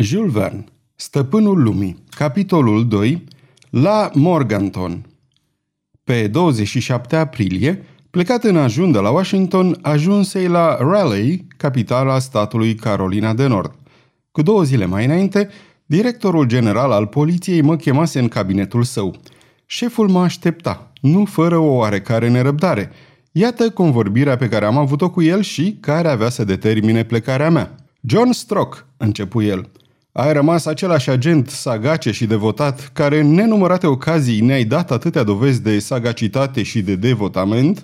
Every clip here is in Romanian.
Jules Verne, Stăpânul lumii, capitolul 2, la Morganton. Pe 27 aprilie, plecat în ajun de la Washington, ajunsei la Raleigh, capitala statului Carolina de Nord. Cu două zile mai înainte, directorul general al poliției mă chemase în cabinetul său. Șeful mă aștepta, nu fără o oarecare nerăbdare. Iată convorbirea pe care am avut-o cu el și care avea să determine plecarea mea. John Strock, începu el, ai rămas același agent sagace și devotat care în nenumărate ocazii ne-ai dat atâtea dovezi de sagacitate și de devotament?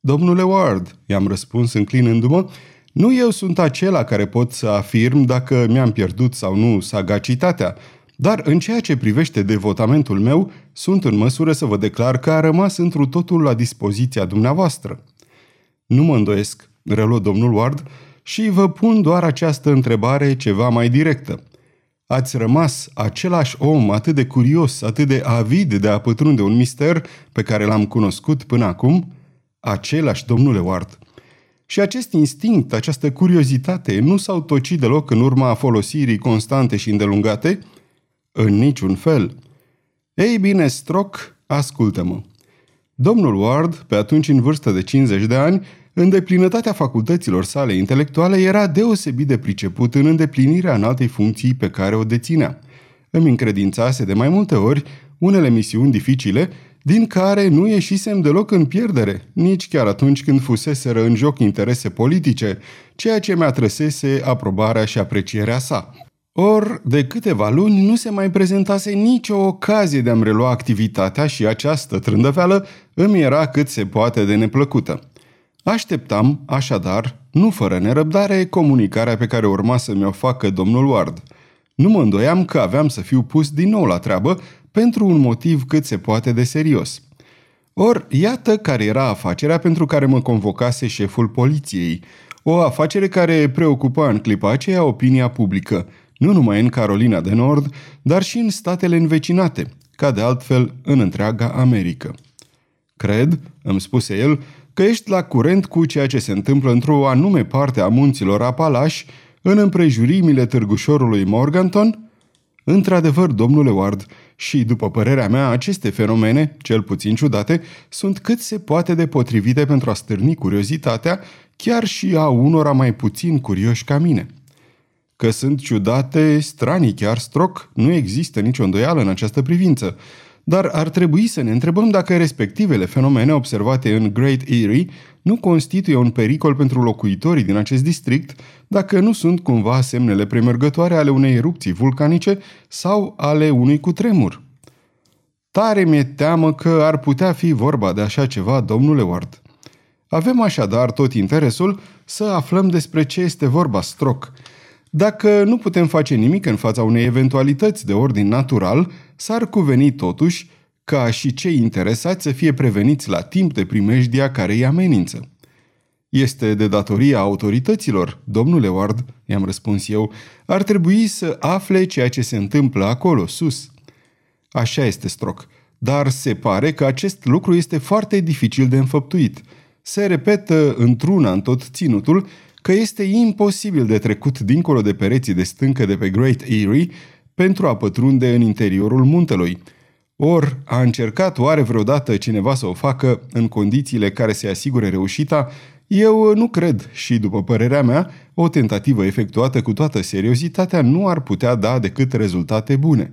Domnule Ward, i-am răspuns înclinându-mă, nu eu sunt acela care pot să afirm dacă mi-am pierdut sau nu sagacitatea, dar în ceea ce privește devotamentul meu, sunt în măsură să vă declar că a rămas întru totul la dispoziția dumneavoastră. Nu mă îndoiesc, reluă domnul Ward, și vă pun doar această întrebare ceva mai directă. Ați rămas același om atât de curios, atât de avid de a pătrunde un mister pe care l-am cunoscut până acum? Același, domnule Ward. Și acest instinct, această curiozitate, nu s-au tocit deloc în urma folosirii constante și îndelungate? În niciun fel. Ei bine, Strock, ascultă-mă. Domnul Ward, pe atunci în vârstă de 50 de ani, în deplinătatea facultăților sale intelectuale era deosebit de priceput în îndeplinirea înaltei funcții pe care o deținea. Îmi încredințase de mai multe ori unele misiuni dificile, din care nu ieșisem deloc în pierdere, nici chiar atunci când fuseseră în joc interese politice, ceea ce mi-a trăsese aprobarea și aprecierea sa. Or, de câteva luni nu se mai prezentase nicio ocazie de a-mi relua activitatea și această trândăveală îmi era cât se poate de neplăcută. Așteptam, așadar, nu fără nerăbdare, comunicarea pe care urma să mi-o facă domnul Ward. Nu mă îndoiam că aveam să fiu pus din nou la treabă pentru un motiv cât se poate de serios. Or, iată care era afacerea pentru care mă convocase șeful poliției. O afacere care preocupa în clipa aceea opinia publică, nu numai în Carolina de Nord, dar și în statele învecinate, ca de altfel în întreaga Americă. Cred, îmi spuse el, că ești la curent cu ceea ce se întâmplă într-o anume parte a munților Apalași, în împrejurimile târgușorului Morganton? Într-adevăr, domnule Ward, și după părerea mea, aceste fenomene, cel puțin ciudate, sunt cât se poate de potrivite pentru a stârni curiozitatea, chiar și a unora mai puțin curioși ca mine. Că sunt ciudate, stranii chiar stroc, nu există nicio îndoială în această privință, dar ar trebui să ne întrebăm dacă respectivele fenomene observate în Great Erie nu constituie un pericol pentru locuitorii din acest district, dacă nu sunt cumva semnele premergătoare ale unei erupții vulcanice sau ale unui cutremur. Tare mi-e teamă că ar putea fi vorba de așa ceva, domnule Ward. Avem așadar tot interesul să aflăm despre ce este vorba stroc. Dacă nu putem face nimic în fața unei eventualități de ordin natural, s-ar cuveni totuși ca și cei interesați să fie preveniți la timp de primejdia care îi amenință. Este de datoria autorităților, domnule Ward, i-am răspuns eu, ar trebui să afle ceea ce se întâmplă acolo, sus. Așa este, Stroc, dar se pare că acest lucru este foarte dificil de înfăptuit. Se repetă într-una în tot ținutul că este imposibil de trecut dincolo de pereții de stâncă de pe Great Erie pentru a pătrunde în interiorul muntelui. Or, a încercat oare vreodată cineva să o facă în condițiile care se asigure reușita? Eu nu cred și, după părerea mea, o tentativă efectuată cu toată seriozitatea nu ar putea da decât rezultate bune.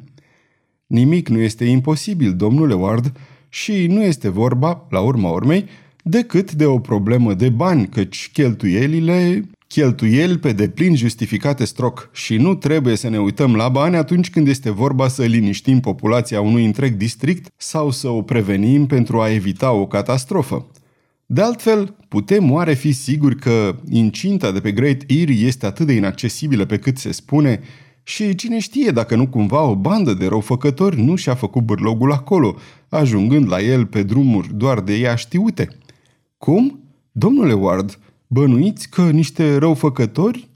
Nimic nu este imposibil, domnule Ward, și nu este vorba, la urma urmei, decât de o problemă de bani, căci cheltuielile cheltuieli pe deplin justificate stroc și nu trebuie să ne uităm la bani atunci când este vorba să liniștim populația unui întreg district sau să o prevenim pentru a evita o catastrofă. De altfel, putem oare fi siguri că incinta de pe Great Erie este atât de inaccesibilă pe cât se spune și cine știe dacă nu cumva o bandă de răufăcători nu și-a făcut bârlogul acolo, ajungând la el pe drumuri doar de ea știute? Cum? Domnule Ward, Bănuiți că niște răufăcători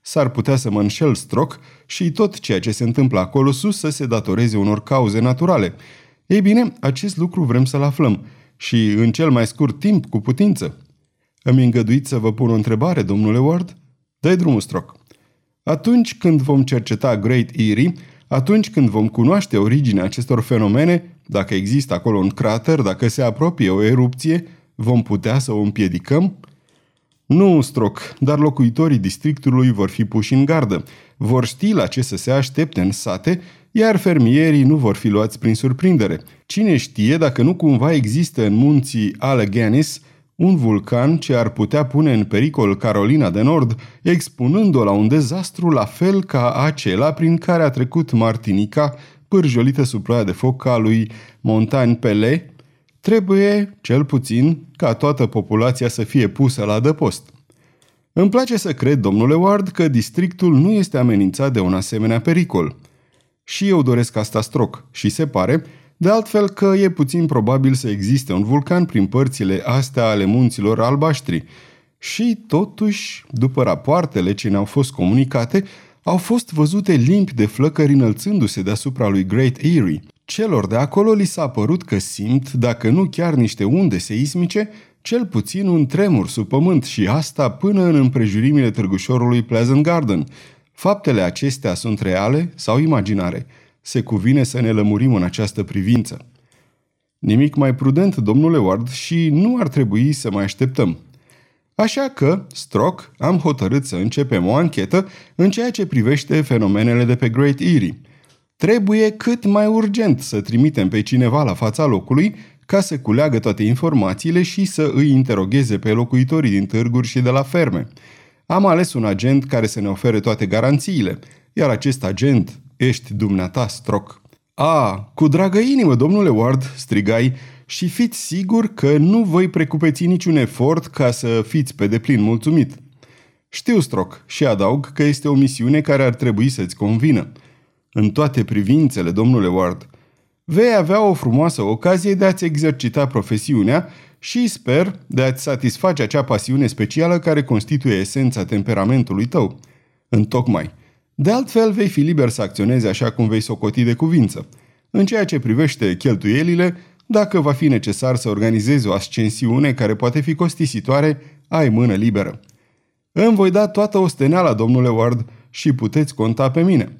s-ar putea să mă înșel stroc și tot ceea ce se întâmplă acolo sus să se datoreze unor cauze naturale. Ei bine, acest lucru vrem să-l aflăm și în cel mai scurt timp, cu putință. Îmi îngăduiți să vă pun o întrebare, domnule Ward? Dă-i drumul, Stroc. Atunci când vom cerceta Great Erie, atunci când vom cunoaște originea acestor fenomene, dacă există acolo un crater, dacă se apropie o erupție, vom putea să o împiedicăm? Nu, Stroc, dar locuitorii districtului vor fi puși în gardă. Vor ști la ce să se aștepte în sate, iar fermierii nu vor fi luați prin surprindere. Cine știe dacă nu cumva există în munții Alleghenies un vulcan ce ar putea pune în pericol Carolina de Nord, expunând-o la un dezastru la fel ca acela prin care a trecut Martinica, pârjolită sub ploaia de foc a lui Montagne Pele, trebuie, cel puțin, ca toată populația să fie pusă la dăpost. Îmi place să cred, domnule Ward, că districtul nu este amenințat de un asemenea pericol. Și eu doresc asta stroc și se pare de altfel că e puțin probabil să existe un vulcan prin părțile astea ale munților albaștri. Și totuși, după rapoartele ce ne-au fost comunicate, au fost văzute limpi de flăcări înălțându-se deasupra lui Great Erie. Celor de acolo li s-a părut că simt, dacă nu chiar niște unde seismice, cel puțin un tremur sub pământ și asta până în împrejurimile târgușorului Pleasant Garden. Faptele acestea sunt reale sau imaginare – se cuvine să ne lămurim în această privință. Nimic mai prudent, domnule Ward, și nu ar trebui să mai așteptăm. Așa că, Stroc, am hotărât să începem o anchetă în ceea ce privește fenomenele de pe Great Erie. Trebuie cât mai urgent să trimitem pe cineva la fața locului ca să culeagă toate informațiile și să îi interogheze pe locuitorii din târguri și de la ferme. Am ales un agent care să ne ofere toate garanțiile, iar acest agent ești dumneata, Stroc. A, cu dragă inimă, domnule Ward, strigai, și fiți sigur că nu voi precupeți niciun efort ca să fiți pe deplin mulțumit. Știu, Stroc, și adaug că este o misiune care ar trebui să-ți convină. În toate privințele, domnule Ward, vei avea o frumoasă ocazie de a-ți exercita profesiunea și sper de a-ți satisface acea pasiune specială care constituie esența temperamentului tău. Întocmai, de altfel, vei fi liber să acționezi așa cum vei socoti de cuvință. În ceea ce privește cheltuielile, dacă va fi necesar să organizezi o ascensiune care poate fi costisitoare, ai mână liberă. Îmi voi da toată osteneala, domnule Ward, și puteți conta pe mine.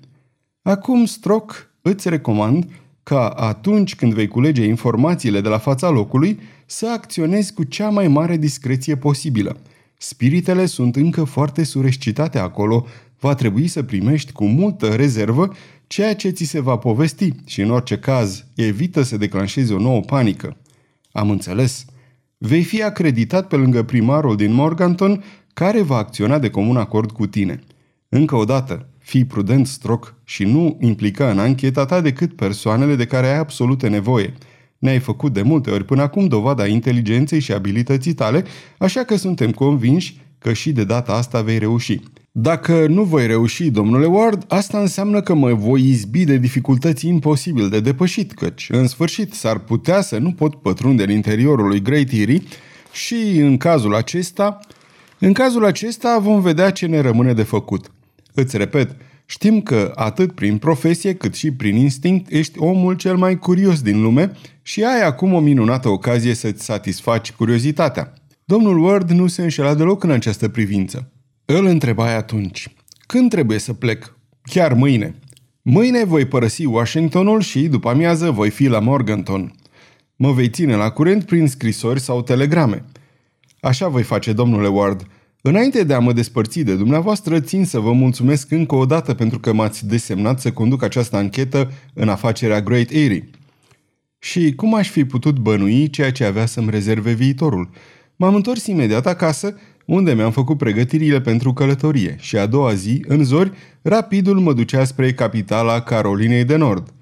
Acum, Stroc, îți recomand ca atunci când vei culege informațiile de la fața locului, să acționezi cu cea mai mare discreție posibilă. Spiritele sunt încă foarte surescitate acolo va trebui să primești cu multă rezervă ceea ce ți se va povesti și în orice caz evită să declanșezi o nouă panică. Am înțeles. Vei fi acreditat pe lângă primarul din Morganton care va acționa de comun acord cu tine. Încă o dată, fii prudent, stroc, și nu implica în ancheta ta decât persoanele de care ai absolută nevoie. Ne-ai făcut de multe ori până acum dovada inteligenței și abilității tale, așa că suntem convinși că și de data asta vei reuși. Dacă nu voi reuși, domnule Ward, asta înseamnă că mă voi izbi de dificultăți imposibil de depășit, căci, în sfârșit, s-ar putea să nu pot pătrunde în interiorul lui Great Eerie și, în cazul acesta, în cazul acesta vom vedea ce ne rămâne de făcut. Îți repet, știm că atât prin profesie cât și prin instinct ești omul cel mai curios din lume și ai acum o minunată ocazie să-ți satisfaci curiozitatea. Domnul Ward nu se înșela deloc în această privință. Îl întrebai atunci, când trebuie să plec? Chiar mâine. Mâine voi părăsi Washingtonul și, după amiază, voi fi la Morganton. Mă vei ține la curent prin scrisori sau telegrame. Așa voi face, domnule Ward. Înainte de a mă despărți de dumneavoastră, țin să vă mulțumesc încă o dată pentru că m-ați desemnat să conduc această anchetă în afacerea Great Airy. Și cum aș fi putut bănui ceea ce avea să-mi rezerve viitorul? M-am întors imediat acasă unde mi-am făcut pregătirile pentru călătorie și a doua zi, în zori, rapidul mă ducea spre capitala Carolinei de Nord.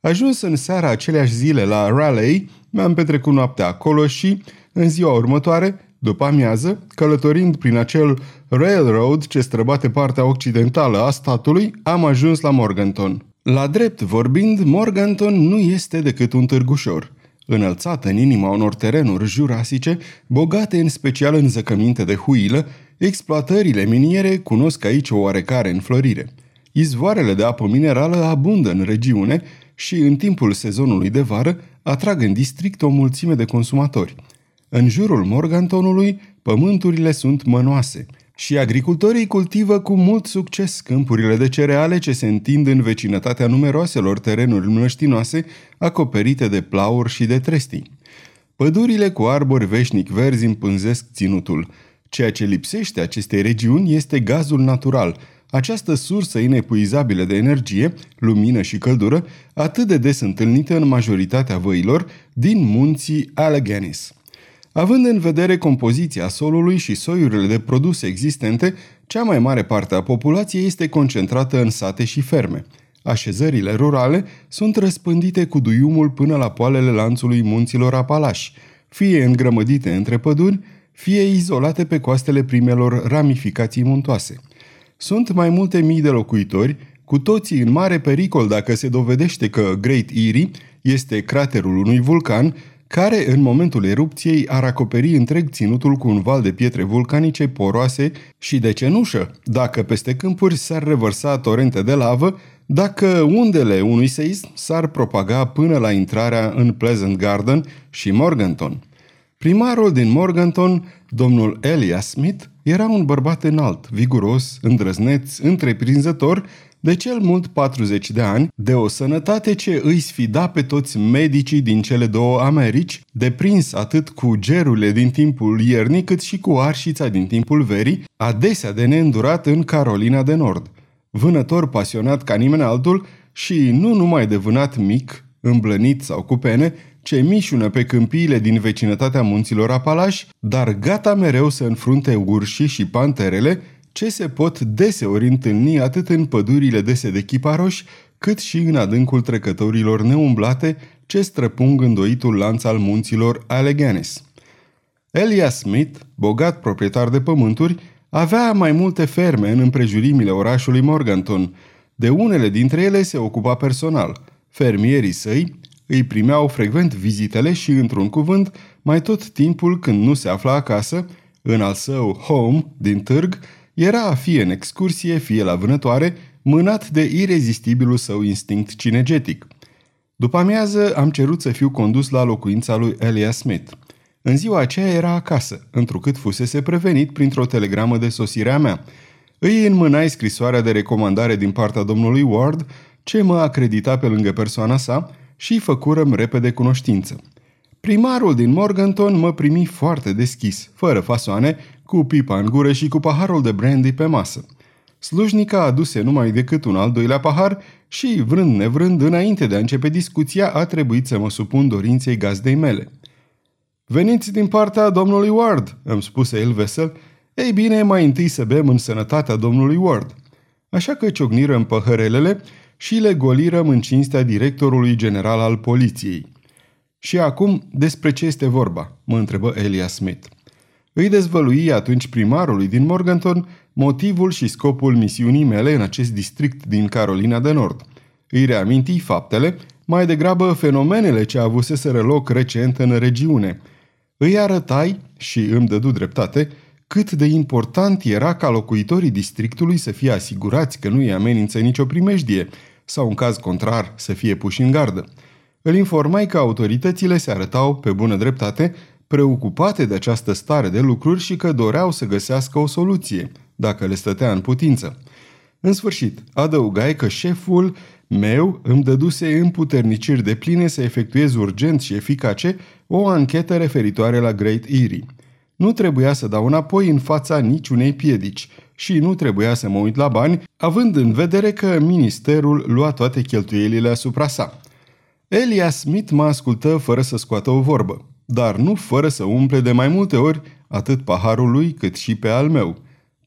Ajuns în seara aceleași zile la Raleigh, mi-am petrecut noaptea acolo și, în ziua următoare, după amiază, călătorind prin acel railroad ce străbate partea occidentală a statului, am ajuns la Morganton. La drept vorbind, Morganton nu este decât un târgușor – înălțată în inima unor terenuri jurasice, bogate în special în zăcăminte de huilă, exploatările miniere cunosc aici o oarecare înflorire. Izvoarele de apă minerală abundă în regiune și, în timpul sezonului de vară, atrag în district o mulțime de consumatori. În jurul Morgantonului, pământurile sunt mănoase Și agricultorii cultivă cu mult succes câmpurile de cereale ce se întind în vecinătatea numeroaselor terenuri mlăștinoase acoperite de plauri și de trestii. Pădurile cu arbori veșnic verzi împânzesc ținutul. Ceea ce lipsește acestei regiuni este gazul natural, această sursă inepuizabilă de energie, lumină și căldură, atât de des întâlnită în majoritatea văilor din munții Alleghenies. Având în vedere compoziția solului și soiurile de produse existente, cea mai mare parte a populației este concentrată în sate și ferme. Așezările rurale sunt răspândite cu duiumul până la poalele lanțului munților Apalași, fie îngrămădite între păduri, fie izolate pe coastele primelor ramificații muntoase. Sunt mai multe mii de locuitori, cu toții în mare pericol dacă se dovedește că Great Erie este craterul unui vulcan care în momentul erupției ar acoperi întreg ținutul cu un val de pietre vulcanice poroase și de cenușă, dacă peste câmpuri s-ar revărsa torente de lavă, dacă undele unui seism s-ar propaga până la intrarea în Pleasant Garden și Morganton. Primarul din Morganton, domnul Elias Smith, era un bărbat înalt, viguros, îndrăzneț, întreprinzător, de cel mult 40 de ani, de o sănătate ce îi sfida pe toți medicii din cele două Americi, deprins atât cu gerurile din timpul iernii cât și cu arșița din timpul verii, adesea de neîndurat în Carolina de Nord. Vânător pasionat ca nimeni altul și nu numai de vânat mic, îmblănit sau cu pene, ce mișună pe câmpiile din vecinătatea munților Apalași, dar gata mereu să înfrunte urșii și panterele, ce se pot deseori întâlni atât în pădurile dese de chiparoși, cât și în adâncul trecătorilor neumblate ce străpung îndoitul lanț al munților Alleghenies. Elias Smith, bogat proprietar de pământuri, avea mai multe ferme în împrejurimile orașului Morganton. De unele dintre ele se ocupa personal. Fermierii săi îi primeau frecvent vizitele și, într-un cuvânt, mai tot timpul când nu se afla acasă, în al său home din târg, era fie în excursie, fie la vânătoare, mânat de irezistibilul său instinct cinegetic. După amiază am cerut să fiu condus la locuința lui Elias Smith. În ziua aceea era acasă, întrucât fusese prevenit printr-o telegramă de sosire a mea. Îi înmânai scrisoarea de recomandare din partea domnului Ward, ce mă acredita pe lângă persoana sa și făcurăm repede cunoștință. Primarul din Morganton mă primi foarte deschis, fără fasoane, cu pipa în gură și cu paharul de brandy pe masă. Slujnica aduse numai decât un al doilea pahar și, vrând nevrând, înainte de a începe discuția, a trebuit să mă supun dorinței gazdei mele. Veniți din partea domnului Ward, îmi spuse el vesel. Ei bine, mai întâi să bem în sănătatea domnului Ward. Așa că ciocnirăm păhărelele și le golirăm în cinstea directorului general al poliției. Și acum, despre ce este vorba? mă întrebă Elia Smith. Îi dezvălui atunci primarului din Morganton motivul și scopul misiunii mele în acest district din Carolina de Nord. Îi reaminti faptele, mai degrabă fenomenele ce avuseseră loc recent în regiune. Îi arătai, și îmi dădu dreptate, cât de important era ca locuitorii districtului să fie asigurați că nu îi amenință nicio primejdie sau, în caz contrar, să fie puși în gardă. Îl informai că autoritățile se arătau, pe bună dreptate, preocupate de această stare de lucruri și că doreau să găsească o soluție, dacă le stătea în putință. În sfârșit, adăugai că șeful meu îmi dăduse împuterniciri de pline să efectuez urgent și eficace o anchetă referitoare la Great Erie. Nu trebuia să dau înapoi în fața niciunei piedici și nu trebuia să mă uit la bani, având în vedere că ministerul lua toate cheltuielile asupra sa. Elias Smith mă ascultă fără să scoată o vorbă dar nu fără să umple de mai multe ori atât paharul lui cât și pe al meu.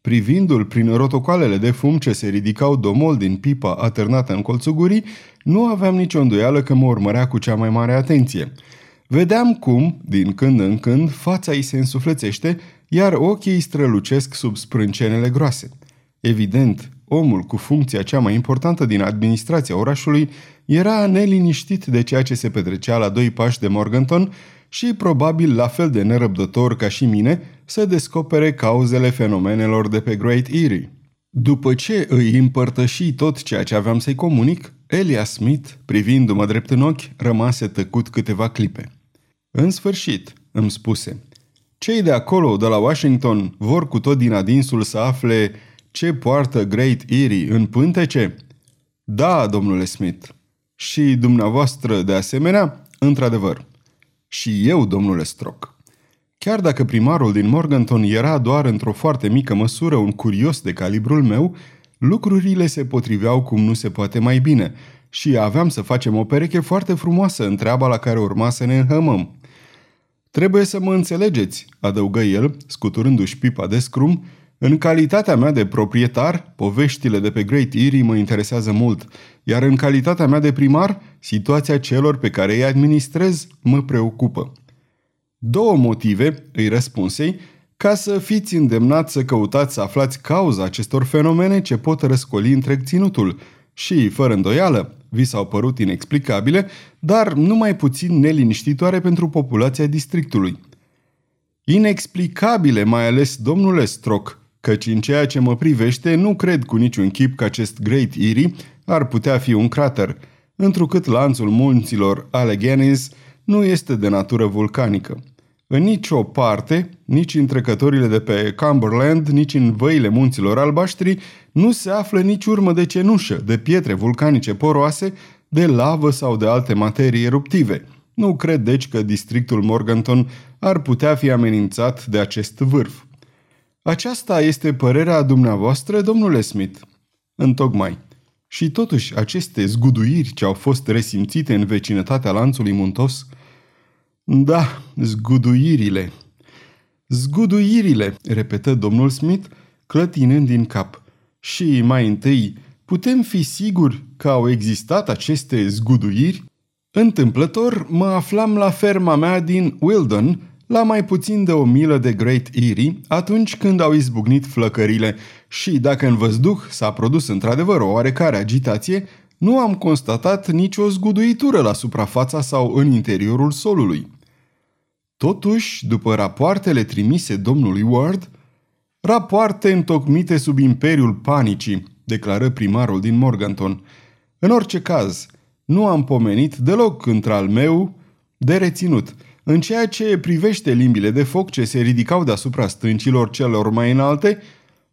Privindu-l prin rotocoalele de fum ce se ridicau domol din pipa atârnată în colțul gurii, nu aveam nicio îndoială că mă urmărea cu cea mai mare atenție. Vedeam cum, din când în când, fața îi se însuflețește, iar ochii îi strălucesc sub sprâncenele groase. Evident, omul cu funcția cea mai importantă din administrația orașului era neliniștit de ceea ce se petrecea la doi pași de Morganton și probabil la fel de nerăbdător ca și mine să descopere cauzele fenomenelor de pe Great Erie. După ce îi împărtăși tot ceea ce aveam să-i comunic, Elias Smith, privindu-mă drept în ochi, rămase tăcut câteva clipe. În sfârșit, îmi spuse, Cei de acolo, de la Washington, vor cu tot din adinsul să afle ce poartă Great Erie în pântece? Da, domnule Smith. Și dumneavoastră, de asemenea, într-adevăr. Și eu, domnule Strock. Chiar dacă primarul din Morganton era doar într-o foarte mică măsură un curios de calibrul meu, lucrurile se potriveau cum nu se poate mai bine și aveam să facem o pereche foarte frumoasă în treaba la care urma să ne înhămăm. Trebuie să mă înțelegeți, adăugă el, scuturându-și pipa de scrum, în calitatea mea de proprietar, poveștile de pe Great Erie mă interesează mult, iar în calitatea mea de primar, situația celor pe care îi administrez mă preocupă. Două motive, îi răspunsei, ca să fiți îndemnat să căutați să aflați cauza acestor fenomene ce pot răscoli întreg ținutul și, fără îndoială, vi s-au părut inexplicabile, dar numai puțin neliniștitoare pentru populația districtului. Inexplicabile, mai ales domnule Strock, căci în ceea ce mă privește nu cred cu niciun chip că acest Great Erie ar putea fi un crater, întrucât lanțul munților Alleghenies nu este de natură vulcanică. În nicio parte, nici în trecătorile de pe Cumberland, nici în văile munților albaștri, nu se află nici urmă de cenușă, de pietre vulcanice poroase, de lavă sau de alte materii eruptive. Nu cred deci că districtul Morganton ar putea fi amenințat de acest vârf. Aceasta este părerea dumneavoastră, domnule Smith. Întocmai. Și totuși, aceste zguduiri ce au fost resimțite în vecinătatea lanțului muntos – da, zguduirile. Zguduirile, repetă domnul Smith, clătinând din cap. Și mai întâi, putem fi siguri că au existat aceste zguduiri? Întâmplător, mă aflam la ferma mea din Wildon, la mai puțin de o milă de Great Erie, atunci când au izbucnit flăcările și, dacă în văzduh s-a produs într-adevăr o oarecare agitație, nu am constatat nicio zguduitură la suprafața sau în interiorul solului. Totuși, după rapoartele trimise domnului Ward, rapoarte întocmite sub imperiul panicii, declară primarul din Morganton. În orice caz, nu am pomenit deloc într-al meu de reținut. În ceea ce privește limbile de foc ce se ridicau deasupra stâncilor celor mai înalte,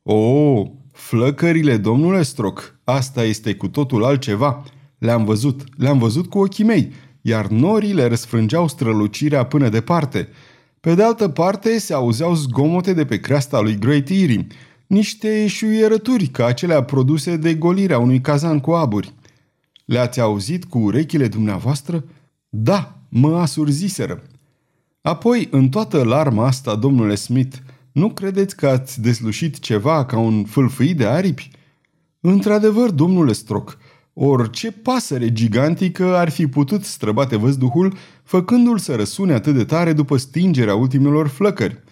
o, flăcările, domnule Stroc, asta este cu totul altceva. Le-am văzut, le-am văzut cu ochii mei iar norile răsfrângeau strălucirea până departe. Pe de altă parte, se auzeau zgomote de pe creasta lui Great Erie, niște șuierături ca acelea produse de golirea unui cazan cu aburi. Le-ați auzit cu urechile dumneavoastră? Da, mă asurziseră. Apoi, în toată larma asta, domnule Smith, nu credeți că ați deslușit ceva ca un fâlfâi de aripi? Într-adevăr, domnule Stroc, Orice pasăre gigantică ar fi putut străbate văzduhul, făcându-l să răsune atât de tare după stingerea ultimelor flăcări.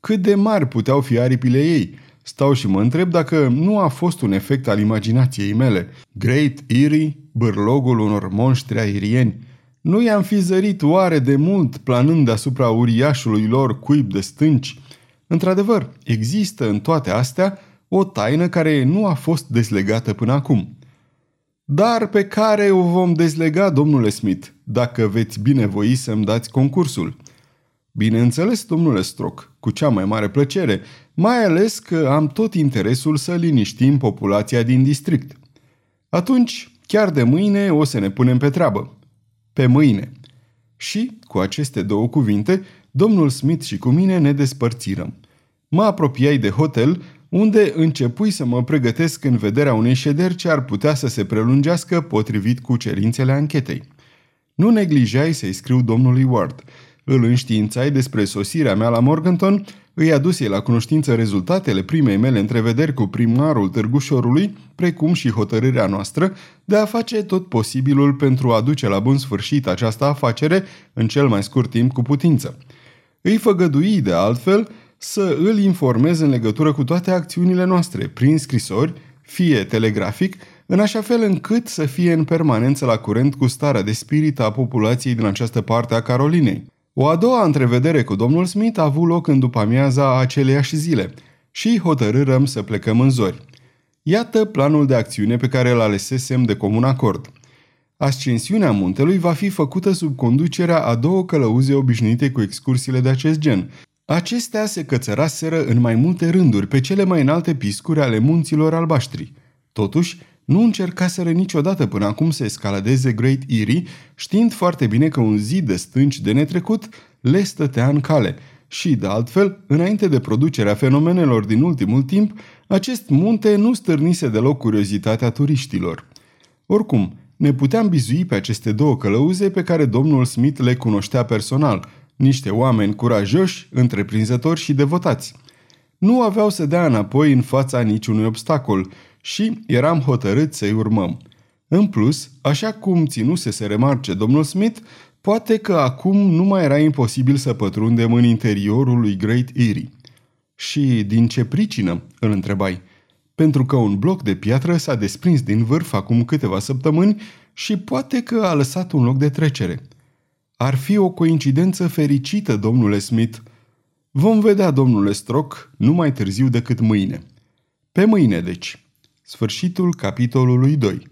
Cât de mari puteau fi aripile ei? Stau și mă întreb dacă nu a fost un efect al imaginației mele. Great Erie, bârlogul unor monștri aerieni. Nu i-am fi zărit oare de mult planând deasupra uriașului lor cuib de stânci? Într-adevăr, există în toate astea o taină care nu a fost deslegată până acum dar pe care o vom dezlega, domnule Smith, dacă veți binevoi să-mi dați concursul. Bineînțeles, domnule Stroc, cu cea mai mare plăcere, mai ales că am tot interesul să liniștim populația din district. Atunci, chiar de mâine o să ne punem pe treabă. Pe mâine. Și, cu aceste două cuvinte, domnul Smith și cu mine ne despărțirăm. Mă apropiai de hotel unde începui să mă pregătesc în vederea unei șederi ce ar putea să se prelungească potrivit cu cerințele anchetei. Nu neglijai să-i scriu domnului Ward. Îl înștiințai despre sosirea mea la Morganton, îi aduse la cunoștință rezultatele primei mele întrevederi cu primarul Târgușorului, precum și hotărârea noastră de a face tot posibilul pentru a duce la bun sfârșit această afacere în cel mai scurt timp cu putință. Îi făgădui, de altfel, să îl informez în legătură cu toate acțiunile noastre, prin scrisori, fie telegrafic, în așa fel încât să fie în permanență la curent cu starea de spirit a populației din această parte a Carolinei. O a doua întrevedere cu domnul Smith a avut loc în după amiaza aceleiași zile și hotărârăm să plecăm în zori. Iată planul de acțiune pe care îl alesesem de comun acord. Ascensiunea muntelui va fi făcută sub conducerea a două călăuze obișnuite cu excursiile de acest gen, Acestea se cățăraseră în mai multe rânduri pe cele mai înalte piscuri ale munților albaștri. Totuși, nu încercaseră niciodată până acum să escaladeze Great Erie, știind foarte bine că un zid de stânci de netrecut le stătea în cale și, de altfel, înainte de producerea fenomenelor din ultimul timp, acest munte nu stârnise deloc curiozitatea turiștilor. Oricum, ne puteam bizui pe aceste două călăuze pe care domnul Smith le cunoștea personal, niște oameni curajoși, întreprinzători și devotați. Nu aveau să dea înapoi în fața niciunui obstacol și eram hotărât să-i urmăm. În plus, așa cum ținuse să remarce domnul Smith, poate că acum nu mai era imposibil să pătrundem în interiorul lui Great Erie. Și din ce pricină? îl întrebai. Pentru că un bloc de piatră s-a desprins din vârf acum câteva săptămâni și poate că a lăsat un loc de trecere. Ar fi o coincidență fericită, domnule Smith. Vom vedea, domnule Stroc, nu mai târziu decât mâine. Pe mâine, deci. Sfârșitul capitolului 2